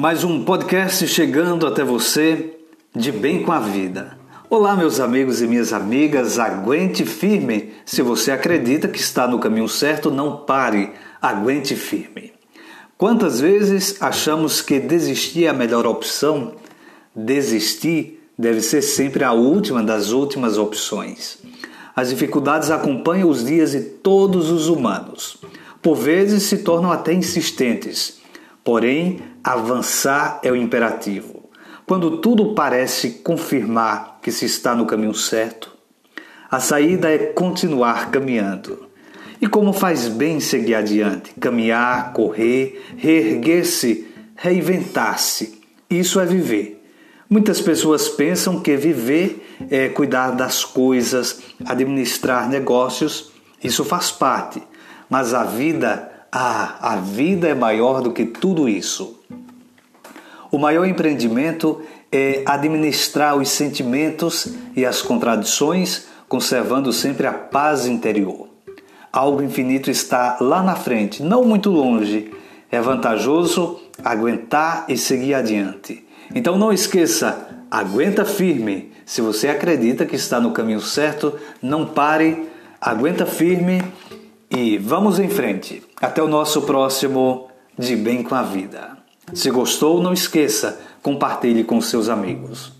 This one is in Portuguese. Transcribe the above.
Mais um podcast chegando até você de bem com a vida. Olá, meus amigos e minhas amigas, aguente firme. Se você acredita que está no caminho certo, não pare, aguente firme. Quantas vezes achamos que desistir é a melhor opção? Desistir deve ser sempre a última das últimas opções. As dificuldades acompanham os dias de todos os humanos. Por vezes se tornam até insistentes. Porém, avançar é o imperativo. Quando tudo parece confirmar que se está no caminho certo, a saída é continuar caminhando. E como faz bem seguir adiante, caminhar, correr, reerguer-se, reinventar-se. Isso é viver. Muitas pessoas pensam que viver é cuidar das coisas, administrar negócios, isso faz parte. Mas a vida, ah, a vida é maior do que tudo isso. O maior empreendimento é administrar os sentimentos e as contradições, conservando sempre a paz interior. Algo infinito está lá na frente, não muito longe. É vantajoso aguentar e seguir adiante. Então não esqueça, aguenta firme. Se você acredita que está no caminho certo, não pare, aguenta firme vamos em frente. Até o nosso próximo De Bem com a Vida. Se gostou, não esqueça, compartilhe com seus amigos.